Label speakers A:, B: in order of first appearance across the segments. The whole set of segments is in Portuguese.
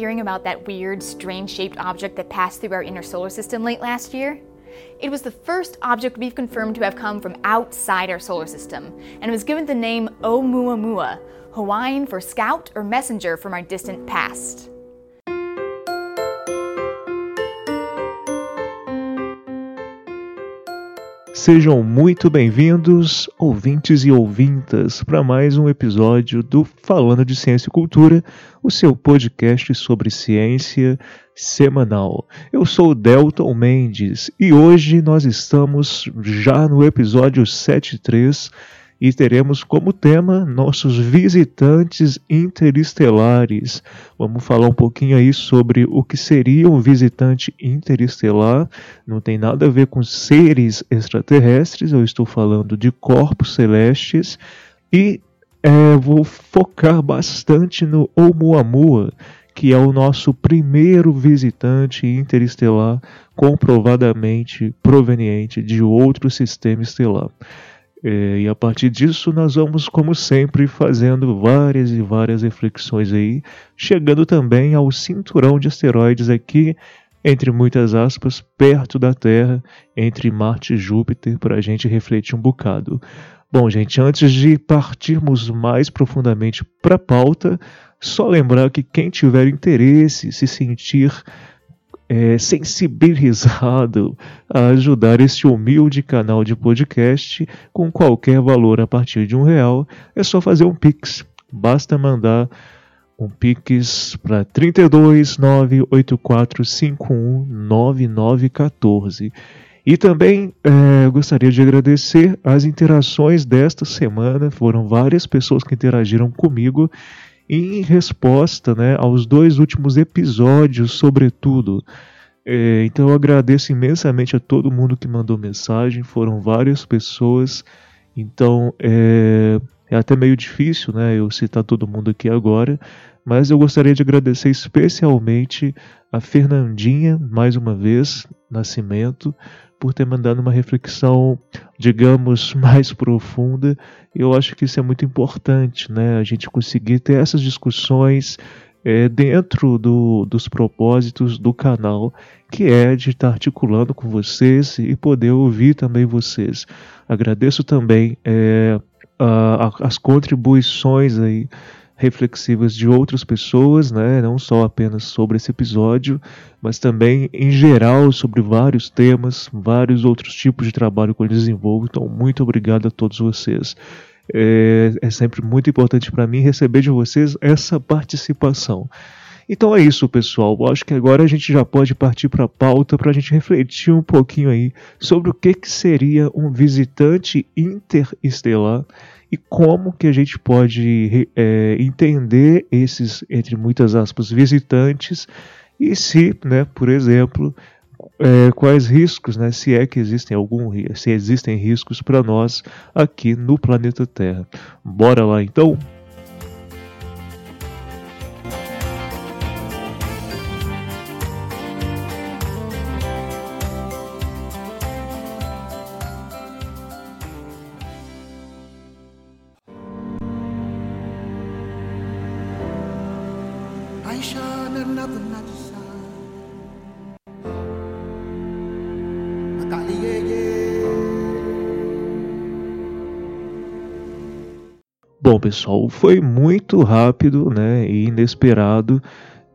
A: Hearing about that weird, strange shaped object that passed through our inner solar system late last year? It was the first object we've confirmed to have come from outside our solar system, and was given the name Oumuamua, Hawaiian for scout or messenger from our distant past.
B: Sejam muito bem-vindos, ouvintes e ouvintas, para mais um episódio do Falando de Ciência e Cultura, o seu podcast sobre ciência semanal. Eu sou o Delton Mendes e hoje nós estamos já no episódio 73 e teremos como tema nossos visitantes interestelares. Vamos falar um pouquinho aí sobre o que seria um visitante interestelar. Não tem nada a ver com seres extraterrestres, eu estou falando de corpos celestes e é, vou focar bastante no Oumuamua, que é o nosso primeiro visitante interestelar comprovadamente proveniente de outro sistema estelar. É, e a partir disso nós vamos, como sempre, fazendo várias e várias reflexões aí, chegando também ao cinturão de asteroides aqui, entre muitas aspas, perto da Terra, entre Marte e Júpiter, para a gente refletir um bocado. Bom, gente, antes de partirmos mais profundamente para a pauta, só lembrar que quem tiver interesse, se sentir é, sensibilizado a ajudar este humilde canal de podcast com qualquer valor a partir de um real, é só fazer um Pix. Basta mandar um Pix para 32984519914. E também é, gostaria de agradecer as interações desta semana. Foram várias pessoas que interagiram comigo em resposta né, aos dois últimos episódios, sobretudo. É, então eu agradeço imensamente a todo mundo que mandou mensagem, foram várias pessoas, então é, é até meio difícil né, eu citar todo mundo aqui agora, mas eu gostaria de agradecer especialmente a Fernandinha, mais uma vez, Nascimento, por ter mandado uma reflexão, digamos, mais profunda. Eu acho que isso é muito importante, né? A gente conseguir ter essas discussões é, dentro do, dos propósitos do canal, que é de estar articulando com vocês e poder ouvir também vocês. Agradeço também é, a, a, as contribuições aí reflexivas de outras pessoas, né? não só apenas sobre esse episódio, mas também em geral sobre vários temas, vários outros tipos de trabalho que eu desenvolvo. Então, muito obrigado a todos vocês. É, é sempre muito importante para mim receber de vocês essa participação. Então é isso, pessoal. Eu acho que agora a gente já pode partir para a pauta para a gente refletir um pouquinho aí sobre o que, que seria um visitante interestelar e como que a gente pode é, entender esses, entre muitas aspas, visitantes e se, né, por exemplo, é, quais riscos, né, se é que existem algum, se existem riscos para nós aqui no planeta Terra. Bora lá então. Bom, pessoal, foi muito rápido né, e inesperado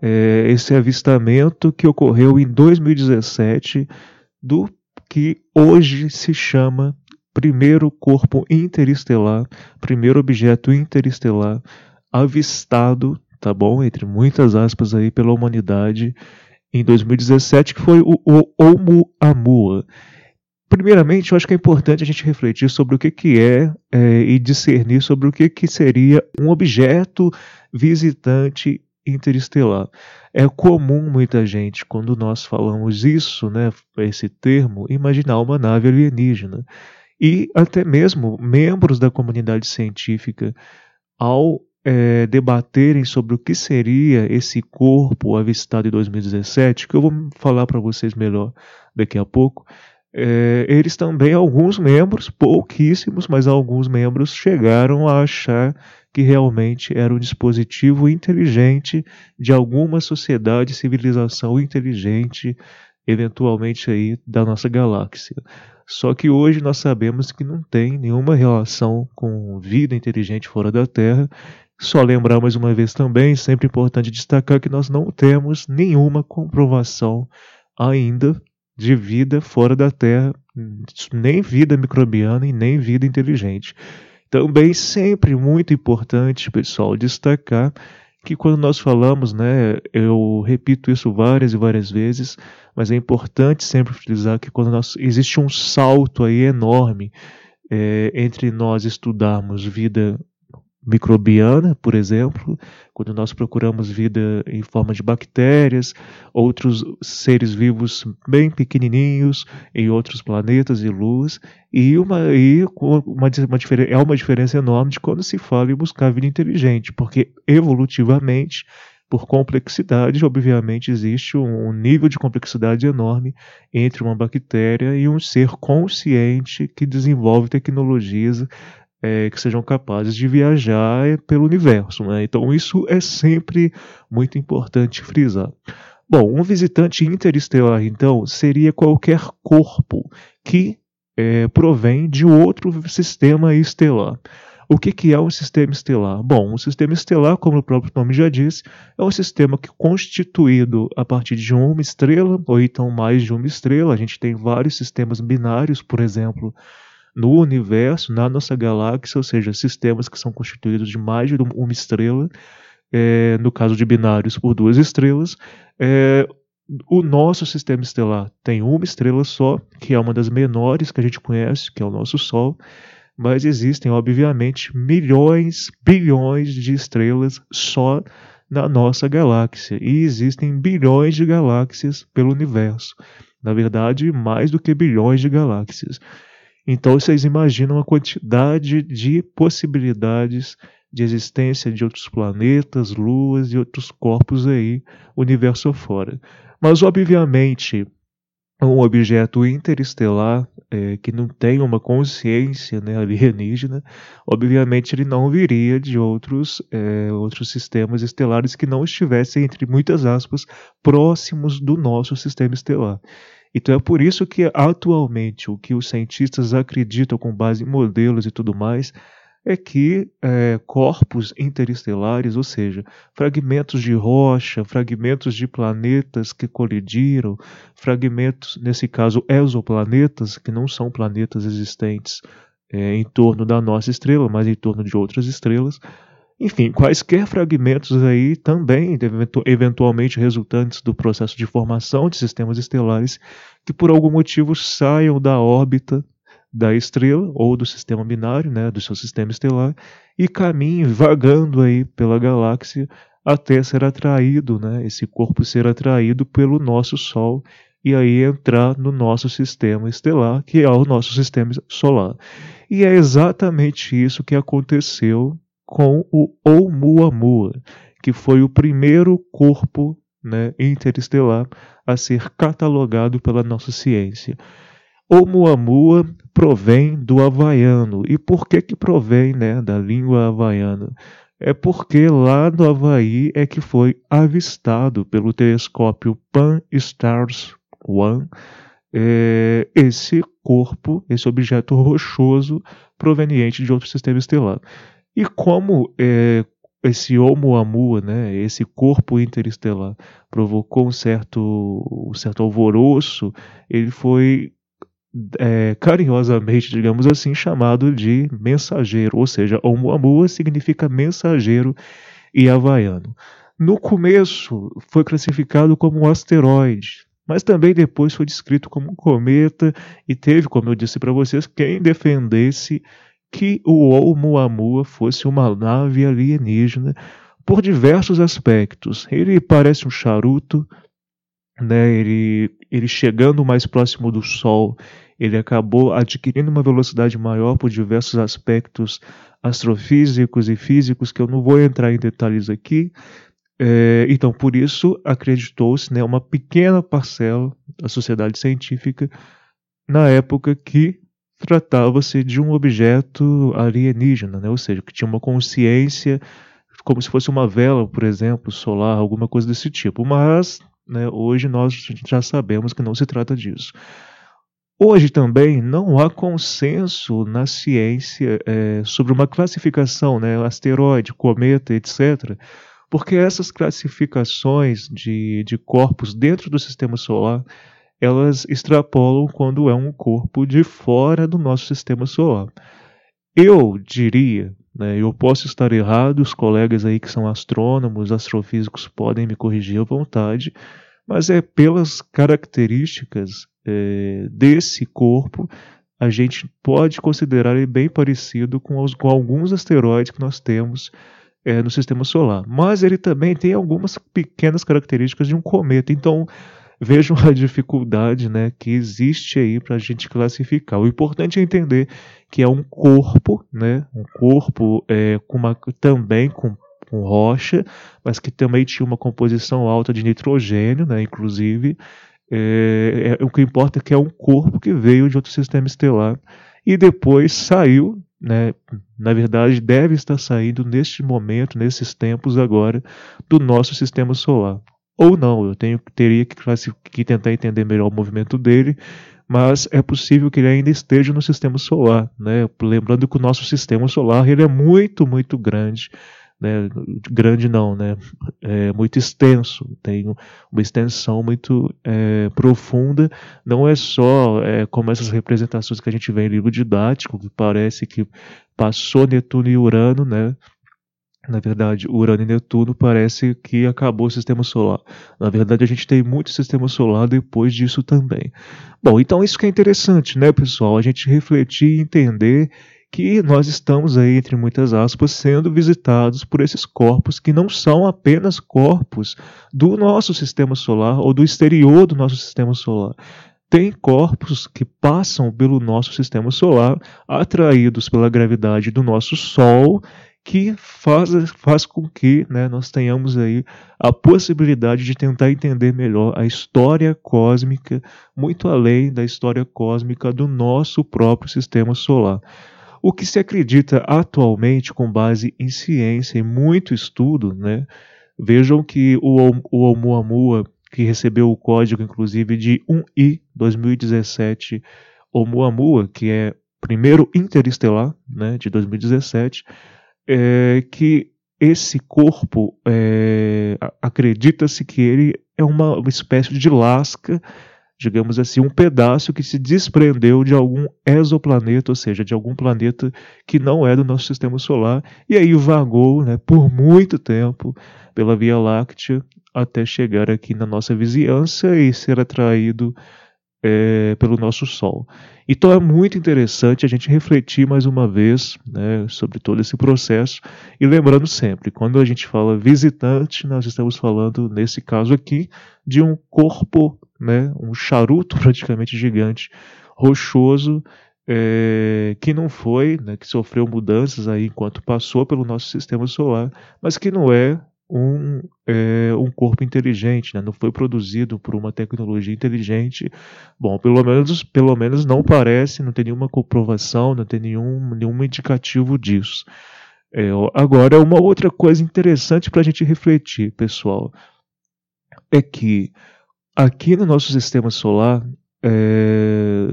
B: é, esse avistamento que ocorreu em 2017 do que hoje se chama primeiro corpo interestelar, primeiro objeto interestelar avistado, tá bom, entre muitas aspas aí pela humanidade em 2017, que foi o, o Oumuamua. Primeiramente, eu acho que é importante a gente refletir sobre o que, que é, é e discernir sobre o que, que seria um objeto visitante interestelar. É comum muita gente, quando nós falamos isso, né, esse termo, imaginar uma nave alienígena. E até mesmo membros da comunidade científica, ao é, debaterem sobre o que seria esse corpo avistado em 2017, que eu vou falar para vocês melhor daqui a pouco, é, eles também, alguns membros, pouquíssimos, mas alguns membros chegaram a achar que realmente era um dispositivo inteligente de alguma sociedade, civilização inteligente, eventualmente aí da nossa galáxia. Só que hoje nós sabemos que não tem nenhuma relação com vida inteligente fora da Terra só lembrar mais uma vez também, sempre importante destacar que nós não temos nenhuma comprovação ainda de vida fora da Terra, nem vida microbiana e nem vida inteligente. Também sempre muito importante, pessoal, destacar que quando nós falamos, né, eu repito isso várias e várias vezes, mas é importante sempre frisar que quando nós, existe um salto aí enorme é, entre nós estudarmos vida microbiana, por exemplo, quando nós procuramos vida em forma de bactérias, outros seres vivos bem pequenininhos em outros planetas e luz, e uma, e uma, uma, é uma diferença enorme de quando se fala em buscar vida inteligente, porque evolutivamente, por complexidade, obviamente existe um nível de complexidade enorme entre uma bactéria e um ser consciente que desenvolve tecnologias é, que sejam capazes de viajar pelo universo. Né? Então, isso é sempre muito importante frisar. Bom, um visitante interestelar, então, seria qualquer corpo que é, provém de outro sistema estelar. O que, que é um sistema estelar? Bom, um sistema estelar, como o próprio nome já diz, é um sistema que, constituído a partir de uma estrela, ou então mais de uma estrela, a gente tem vários sistemas binários, por exemplo, no universo, na nossa galáxia, ou seja, sistemas que são constituídos de mais de uma estrela, é, no caso de binários por duas estrelas, é, o nosso sistema estelar tem uma estrela só, que é uma das menores que a gente conhece, que é o nosso Sol, mas existem, obviamente, milhões, bilhões de estrelas só na nossa galáxia, e existem bilhões de galáxias pelo universo. Na verdade, mais do que bilhões de galáxias. Então vocês imaginam a quantidade de possibilidades de existência de outros planetas, luas e outros corpos aí, universo fora. Mas obviamente um objeto interestelar é, que não tem uma consciência né, alienígena, obviamente ele não viria de outros, é, outros sistemas estelares que não estivessem, entre muitas aspas, próximos do nosso sistema estelar. Então é por isso que atualmente o que os cientistas acreditam com base em modelos e tudo mais é que é, corpos interestelares, ou seja, fragmentos de rocha, fragmentos de planetas que colidiram, fragmentos, nesse caso, exoplanetas, que não são planetas existentes é, em torno da nossa estrela, mas em torno de outras estrelas, enfim, quaisquer fragmentos aí também, eventualmente resultantes do processo de formação de sistemas estelares, que por algum motivo saiam da órbita da estrela ou do sistema binário, né, do seu sistema estelar, e caminhem vagando aí pela galáxia até ser atraído, né, esse corpo ser atraído pelo nosso Sol e aí entrar no nosso sistema estelar, que é o nosso sistema solar. E é exatamente isso que aconteceu com o Oumuamua, que foi o primeiro corpo né, interestelar a ser catalogado pela nossa ciência. Oumuamua provém do havaiano. E por que que provém né, da língua havaiana? É porque lá no Havaí é que foi avistado pelo telescópio Pan-STARRS 1 é, esse corpo, esse objeto rochoso proveniente de outro sistema estelar. E como é, esse Oumuamua, né, esse corpo interestelar, provocou um certo, um certo alvoroço, ele foi é, carinhosamente, digamos assim, chamado de mensageiro, ou seja, Oumuamua significa mensageiro e havaiano. No começo foi classificado como um asteroide, mas também depois foi descrito como um cometa e teve, como eu disse para vocês, quem defendesse que o Oumuamua fosse uma nave alienígena, por diversos aspectos. Ele parece um charuto, né? Ele, ele chegando mais próximo do Sol, ele acabou adquirindo uma velocidade maior por diversos aspectos astrofísicos e físicos que eu não vou entrar em detalhes aqui. É, então, por isso, acreditou-se né, uma pequena parcela da sociedade científica na época que tratava-se de um objeto alienígena, né, ou seja, que tinha uma consciência, como se fosse uma vela, por exemplo, solar, alguma coisa desse tipo. Mas, né, hoje nós já sabemos que não se trata disso. Hoje também não há consenso na ciência é, sobre uma classificação, né, asteroide, cometa, etc., porque essas classificações de, de corpos dentro do sistema solar elas extrapolam quando é um corpo de fora do nosso sistema solar. Eu diria, né, eu posso estar errado, os colegas aí que são astrônomos, astrofísicos podem me corrigir à vontade, mas é pelas características é, desse corpo, a gente pode considerar ele bem parecido com, os, com alguns asteroides que nós temos é, no sistema solar. Mas ele também tem algumas pequenas características de um cometa. Então, vejam a dificuldade né, que existe aí para a gente classificar. O importante é entender que é um corpo, né, um corpo é, com uma, também com com rocha, mas que também tinha uma composição alta de nitrogênio, né, inclusive. É, é, o que importa é que é um corpo que veio de outro sistema estelar e depois saiu, né, na verdade deve estar saindo neste momento, nesses tempos agora, do nosso sistema solar. Ou não, eu tenho, teria que, que tentar entender melhor o movimento dele, mas é possível que ele ainda esteja no sistema solar, né? Lembrando que o nosso sistema solar ele é muito, muito grande né, grande não, né, é muito extenso, tem uma extensão muito é, profunda, não é só é, como essas representações que a gente vê em livro didático, que parece que passou Netuno e Urano, né, na verdade, Urano e Netuno parece que acabou o sistema solar. Na verdade, a gente tem muito sistema solar depois disso também. Bom, então isso que é interessante, né, pessoal? A gente refletir e entender que nós estamos aí, entre muitas aspas, sendo visitados por esses corpos que não são apenas corpos do nosso sistema solar ou do exterior do nosso sistema solar. Tem corpos que passam pelo nosso sistema solar, atraídos pela gravidade do nosso Sol, que faz, faz com que né, nós tenhamos aí a possibilidade de tentar entender melhor a história cósmica, muito além da história cósmica do nosso próprio sistema solar. O que se acredita atualmente, com base em ciência e muito estudo, né? Vejam que o, o Oumuamua, que recebeu o código inclusive de 1I 2017, Oumuamua, que é primeiro interestelar, né, de 2017, é, que esse corpo é, acredita-se que ele é uma espécie de lasca digamos assim, um pedaço que se desprendeu de algum exoplaneta, ou seja, de algum planeta que não é do nosso sistema solar, e aí vagou né, por muito tempo pela Via Láctea até chegar aqui na nossa vizinhança e ser atraído é, pelo nosso Sol. Então é muito interessante a gente refletir mais uma vez né, sobre todo esse processo e lembrando sempre, quando a gente fala visitante, nós estamos falando, nesse caso aqui, de um corpo né, um charuto praticamente gigante, rochoso, é, que não foi, né, que sofreu mudanças aí enquanto passou pelo nosso sistema solar, mas que não é um, é, um corpo inteligente, né, não foi produzido por uma tecnologia inteligente. Bom, pelo menos, pelo menos não parece, não tem nenhuma comprovação, não tem nenhum, nenhum indicativo disso. É, agora, uma outra coisa interessante para a gente refletir, pessoal, é que aqui no nosso sistema solar, é,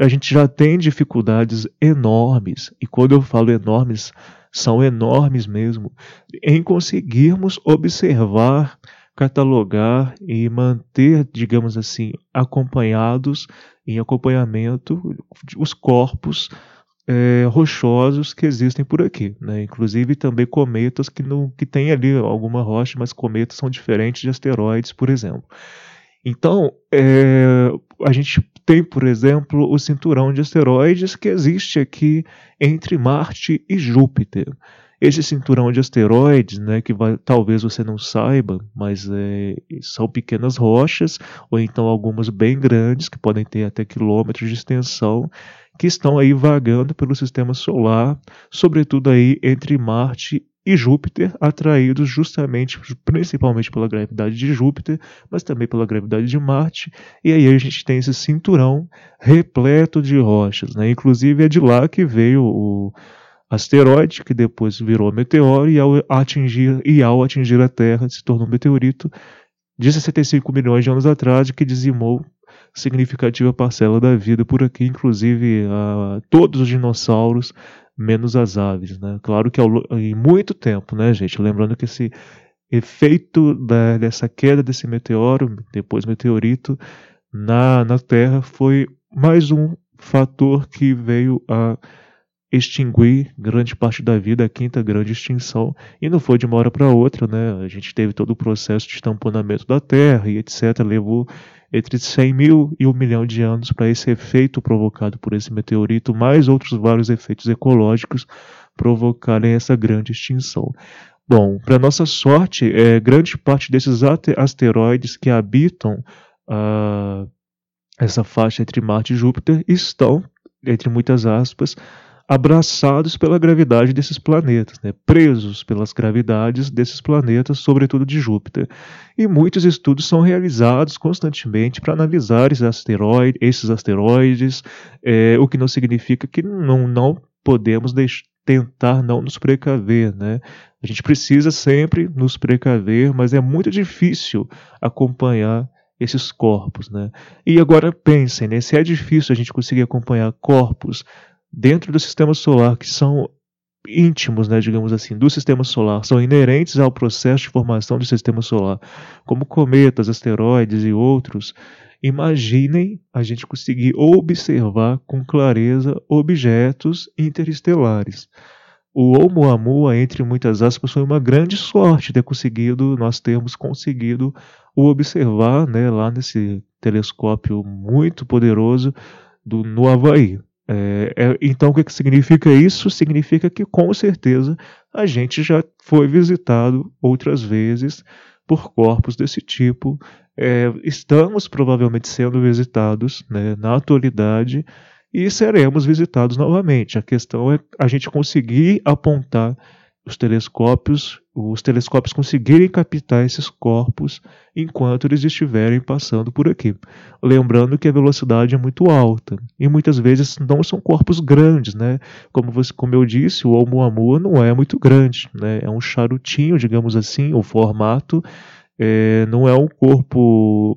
B: a gente já tem dificuldades enormes, e quando eu falo enormes, são enormes mesmo, em conseguirmos observar, catalogar e manter, digamos assim, acompanhados, em acompanhamento, os corpos é, rochosos que existem por aqui, né? inclusive também cometas que, não, que tem ali alguma rocha, mas cometas são diferentes de asteroides, por exemplo. Então, é, a gente tem, por exemplo, o cinturão de asteroides que existe aqui entre Marte e Júpiter. esse cinturão de asteroides, né, que vai, talvez você não saiba, mas é, são pequenas rochas, ou então algumas bem grandes, que podem ter até quilômetros de extensão, que estão aí vagando pelo sistema solar, sobretudo aí entre Marte e Júpiter, atraídos justamente, principalmente pela gravidade de Júpiter, mas também pela gravidade de Marte. E aí a gente tem esse cinturão repleto de rochas, né? Inclusive é de lá que veio o asteroide, que depois virou meteoro e ao atingir, e ao atingir a Terra se tornou um meteorito de 65 milhões de anos atrás, que dizimou significativa parcela da vida por aqui, inclusive uh, todos os dinossauros, menos as aves. Né? Claro que ao, em muito tempo, né, gente? Lembrando que esse efeito da, dessa queda desse meteoro, depois meteorito, na, na Terra foi mais um fator que veio a extinguir grande parte da vida, a quinta grande extinção, e não foi de uma hora para outra, né? A gente teve todo o processo de tamponamento da Terra e etc. Levou entre 100 mil e um milhão de anos para esse efeito provocado por esse meteorito, mais outros vários efeitos ecológicos provocarem essa grande extinção. Bom, para nossa sorte, é, grande parte desses asteroides que habitam uh, essa faixa entre Marte e Júpiter estão, entre muitas aspas, abraçados pela gravidade desses planetas, né? presos pelas gravidades desses planetas, sobretudo de Júpiter. E muitos estudos são realizados constantemente para analisar esses asteroides, esses asteroides é, o que não significa que não, não podemos tentar não nos precaver. Né? A gente precisa sempre nos precaver, mas é muito difícil acompanhar esses corpos, né? E agora pensem, né? Se é difícil a gente conseguir acompanhar corpos dentro do sistema solar que são íntimos, né, digamos assim, do sistema solar, são inerentes ao processo de formação do sistema solar, como cometas, asteroides e outros, imaginem a gente conseguir observar com clareza objetos interestelares. O Oumuamua, entre muitas aspas, foi uma grande sorte ter conseguido, nós termos conseguido o observar né, lá nesse telescópio muito poderoso do, no Havaí. É, é, então, o que, que significa isso? Significa que, com certeza, a gente já foi visitado outras vezes por corpos desse tipo. É, estamos provavelmente sendo visitados né, na atualidade e seremos visitados novamente. A questão é a gente conseguir apontar os telescópios, os telescópios conseguirem captar esses corpos enquanto eles estiverem passando por aqui. Lembrando que a velocidade é muito alta e muitas vezes não são corpos grandes, né? Como, você, como eu disse, o Oumuamua não é muito grande, né? É um charutinho, digamos assim, o formato é, não é um corpo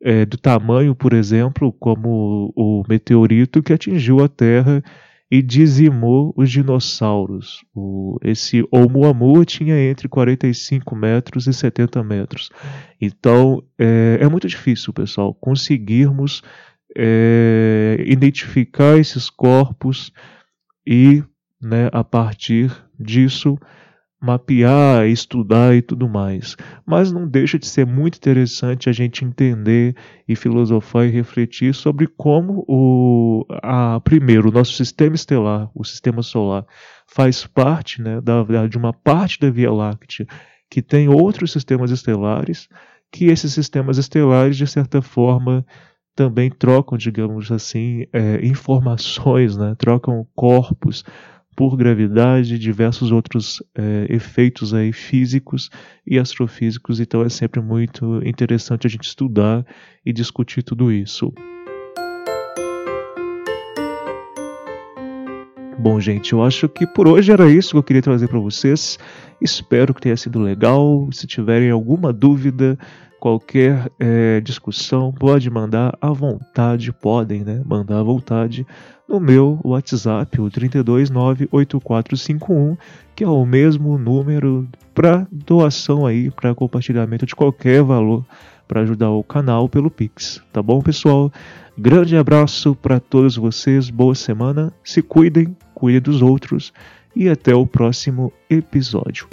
B: é, do tamanho, por exemplo, como o meteorito que atingiu a Terra e dizimou os dinossauros. O, esse Oumuamua tinha entre 45 metros e 70 metros. Então é, é muito difícil, pessoal, conseguirmos é, identificar esses corpos e, né, a partir disso, mapear, estudar e tudo mais. Mas não deixa de ser muito interessante a gente entender e filosofar e refletir sobre como o a, primeiro o nosso sistema estelar, o sistema solar, faz parte, né, da, de uma parte da Via Láctea que tem outros sistemas estelares, que esses sistemas estelares de certa forma também trocam, digamos assim, é, informações, né, trocam corpos por gravidade e diversos outros é, efeitos aí físicos e astrofísicos, então é sempre muito interessante a gente estudar e discutir tudo isso. Bom, gente, eu acho que por hoje era isso que eu queria trazer para vocês. Espero que tenha sido legal. Se tiverem alguma dúvida, qualquer é, discussão, pode mandar à vontade, podem, né? Mandar à vontade no meu WhatsApp, o 3298451, que é o mesmo número para doação aí, para compartilhamento de qualquer valor para ajudar o canal pelo Pix, tá bom, pessoal? Grande abraço para todos vocês, boa semana, se cuidem, cuidem dos outros e até o próximo episódio.